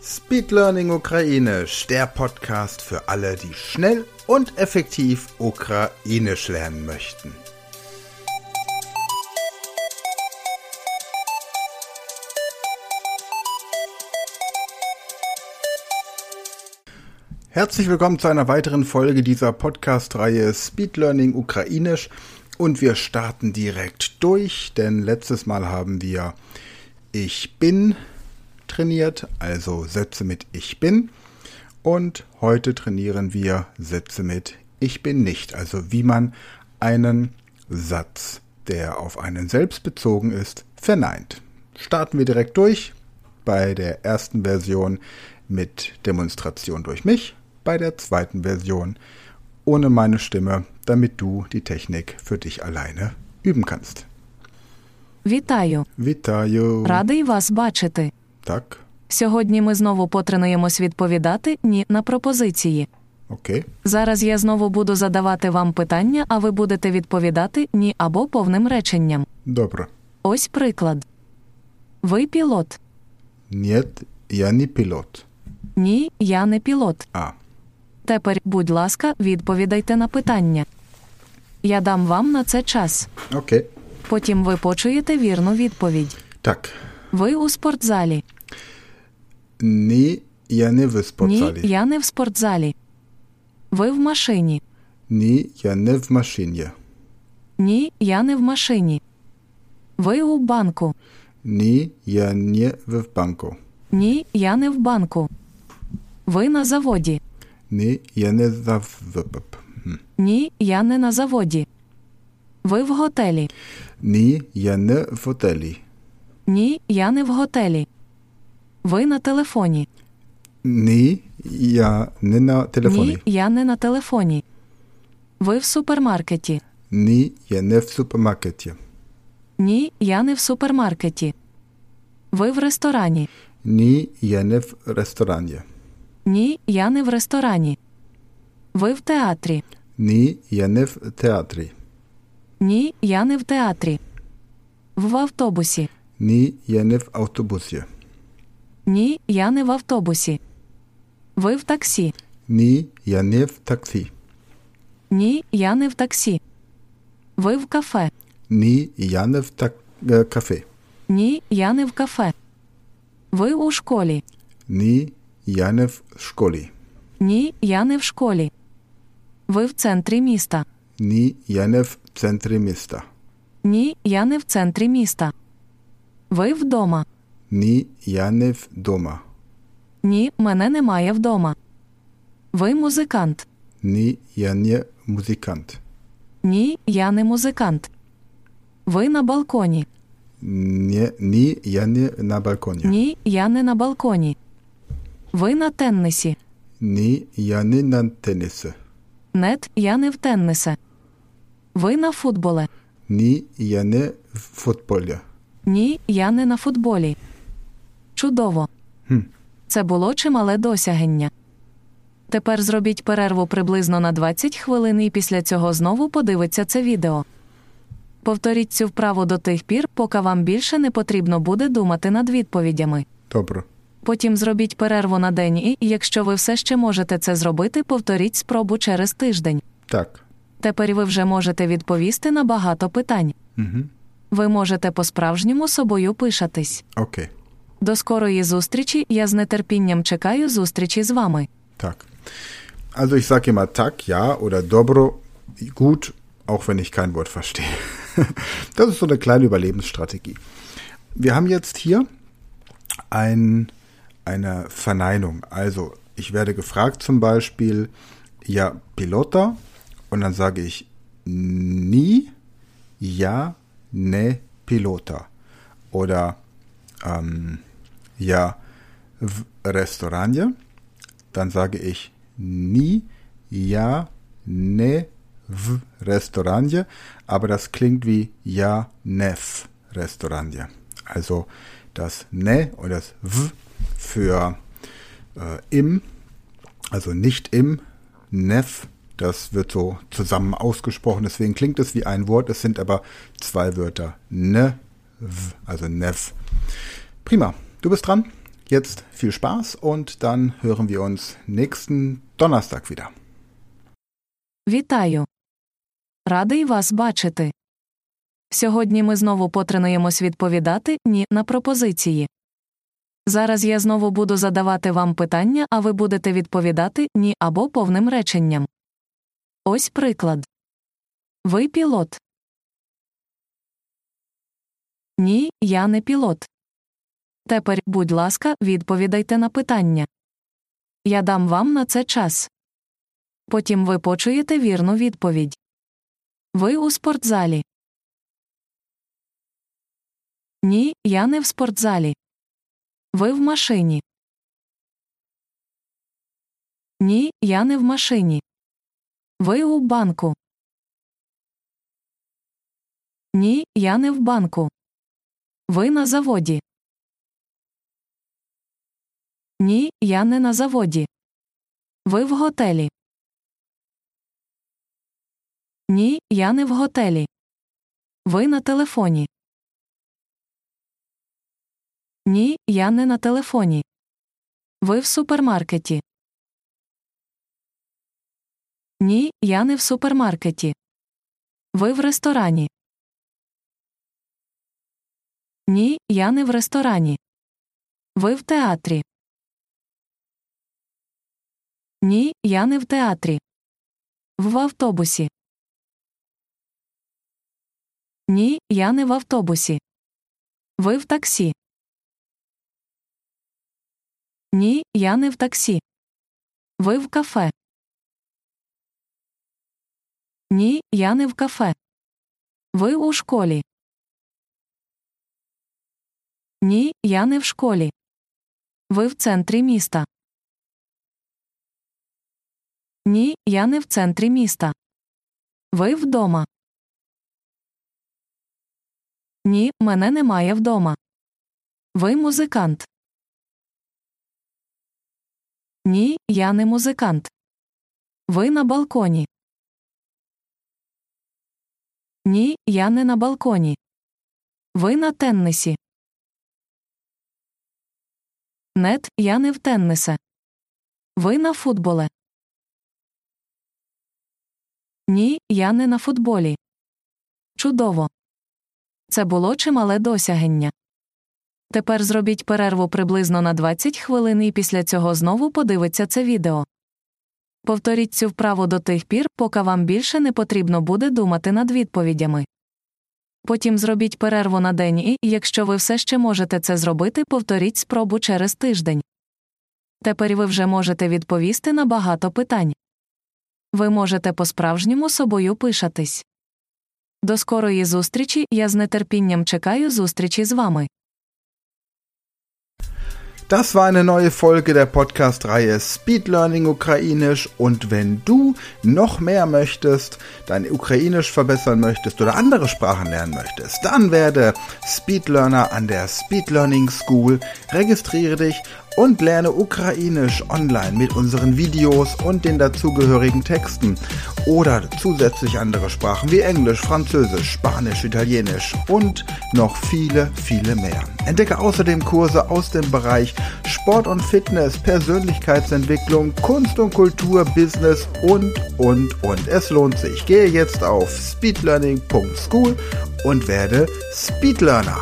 Speed Learning Ukrainisch, der Podcast für alle, die schnell und effektiv Ukrainisch lernen möchten. Herzlich willkommen zu einer weiteren Folge dieser Podcast-Reihe Speed Learning Ukrainisch und wir starten direkt durch, denn letztes Mal haben wir Ich bin trainiert, also Sätze mit Ich bin. Und heute trainieren wir Sätze mit Ich bin nicht, also wie man einen Satz, der auf einen selbst bezogen ist, verneint. Starten wir direkt durch bei der ersten Version mit Demonstration durch mich, bei der zweiten Version ohne meine Stimme, damit du die Technik für dich alleine üben kannst. Вітаю! Вітаю. Радий вас бачити. Так, Сьогодні ми знову потренуємось відповідати ні на пропозиції. окей. Зараз я знову буду задавати вам питання, а ви будете відповідати ні або повним реченням. Добре. Ось приклад. Ви пілот. Нет, я не пілот. Ні, я не пілот. А, Тепер, будь ласка, відповідайте на питання. Я дам вам на це час. окей. Потім ви почуєте вірну відповідь. Так. Ви у спортзалі. Ні, я не в спортзалі. Ні, я не в спортзалі. Ви в машині. Ні, я не в машині. Ні, я не в машині. Ви у банку. Ні, я не в банку. Ні, я не в банку. Ви на заводі. Ні, я не за. Ні, я не на заводі. Ви в готелі. Ні, я не в готелі. Ні, я не в готелі. Ви на телефоні. Ні, я не на телефоні. Ні, я не на телефоні. Ви в супермаркеті. Ні, я не в супермаркеті. Ні, я не в супермаркеті. Ви в ресторані. Ні, я не в ресторані. Ні, я не в ресторані. Ви в театрі. Ні, я не в театрі. Ні, я не в театрі. В автобусі. Ні, я не в автобусі. Ні, я не в автобусі. Ви в таксі. Ні, я не в таксі. Ні, я не в таксі. Ви в кафе. Ні, я не в так... е, кафе. Ні, я не в кафе. Ви у школі. Ні, я не в школі. Ні, я не в школі. Ви в центрі міста. Ні, я не в центрі міста. Ні, я не в центрі міста. Ви вдома. Ні, я не вдома. Ні, мене немає вдома. Ви музикант. Ні, я не музикант. Ні, я не музикант. Ви на балконі. Ні, ні, я не на балконі. Ні, я не на балконі. Ви на теннисі. Ні, я не на тенісі. Нет, я не в теннисе. Ви на футболе. Ні, я не в футболі. Ні, я не на футболі. Чудово. Хм. Це було чимале досягнення. Тепер зробіть перерву приблизно на 20 хвилин і після цього знову подивиться це відео. Повторіть цю вправу до тих пір, поки вам більше не потрібно буде думати над відповідями. Добре. Потім зробіть перерву на день і, якщо ви все ще можете це зробити, повторіть спробу через тиждень. Так. Тепер ви вже можете відповісти на багато питань. Угу. Ви можете по-справжньому собою пишатись. Okay. До скорої зустрічі. Я з нетерпінням чекаю зустрічі з вами. Tak. Also ich sage immer tak, ja oder dobro, gut, auch wenn ich kein Wort verstehe. Das ist so eine kleine Überlebensstrategie. Wir haben jetzt hier ein, eine Verneinung. Also ich werde gefragt zum Beispiel, ja, Pilota, und dann sage ich nie, ja, ne, Pilota. Oder ähm, ja, w Restaurant dann sage ich nie, ja, ne, w Restaurant, aber das klingt wie ja, nef Restaurant. Also das ne und das w für äh, im, also nicht im, nef, das wird so zusammen ausgesprochen, deswegen klingt es wie ein Wort, es sind aber zwei Wörter, ne, w, also nef. Prima, du bist dran. Jetzt viel Spaß und dann hören wir uns nächsten Donnerstag wieder. Вітаю! Радий вас бачити. Сьогодні ми знову потренуємось відповідати ні на пропозиції. Зараз я знову буду задавати вам питання, а ви будете відповідати ні або повним реченням. Ось приклад. Ви пілот. Ні, я не пілот. Тепер, будь ласка, відповідайте на питання. Я дам вам на це час. Потім ви почуєте вірну відповідь. Ви у спортзалі. Ні, я не в спортзалі. Ви в машині. Ні, я не в машині. Ви у банку. Ні, я не в банку. Ви на заводі. Ні, я не на заводі. Ви в готелі. Ні, я не в готелі. Ви на телефоні. Ні, я не на телефоні. Ви в супермаркеті. Ні, я не в супермаркеті. Ви в ресторані. Ні, я не в ресторані. Ви в театрі. Ні, я не в театрі. В автобусі. Ні, я не в автобусі. Ви в таксі. Ні, я не в таксі. Ви в кафе. Ні, я не в кафе. Ви у школі. Ні, я не в школі. Ви в центрі міста. Ні, я не в центрі міста. Ви вдома. Ні, мене немає вдома. Ви музикант. Ні, я не музикант. Ви на балконі. Ні, я не на балконі. Ви на теннисі. Нет, я не в теннисе. Ви на футболе. Ні, я не на футболі. Чудово. Це було чимале досягнення. Тепер зробіть перерву приблизно на 20 хвилин і після цього знову подивиться це відео. Повторіть цю вправу до тих пір, поки вам більше не потрібно буде думати над відповідями. Потім зробіть перерву на день і, якщо ви все ще можете це зробити, повторіть спробу через тиждень. Тепер ви вже можете відповісти на багато питань. Ви можете по-справжньому собою пишатись. До скорої зустрічі я з нетерпінням чекаю зустрічі з вами. Das war eine neue Folge der Podcast-Reihe Speed Learning Ukrainisch und wenn du noch mehr möchtest, dein Ukrainisch verbessern möchtest oder andere Sprachen lernen möchtest, dann werde Speed Learner an der Speed Learning School, registriere dich und lerne Ukrainisch online mit unseren Videos und den dazugehörigen Texten oder zusätzlich andere Sprachen wie Englisch, Französisch, Spanisch, Italienisch und noch viele, viele mehr. Entdecke außerdem Kurse aus dem Bereich Sport und Fitness, Persönlichkeitsentwicklung, Kunst und Kultur, Business und, und, und. Es lohnt sich. Gehe jetzt auf speedlearning.school und werde Speedlearner.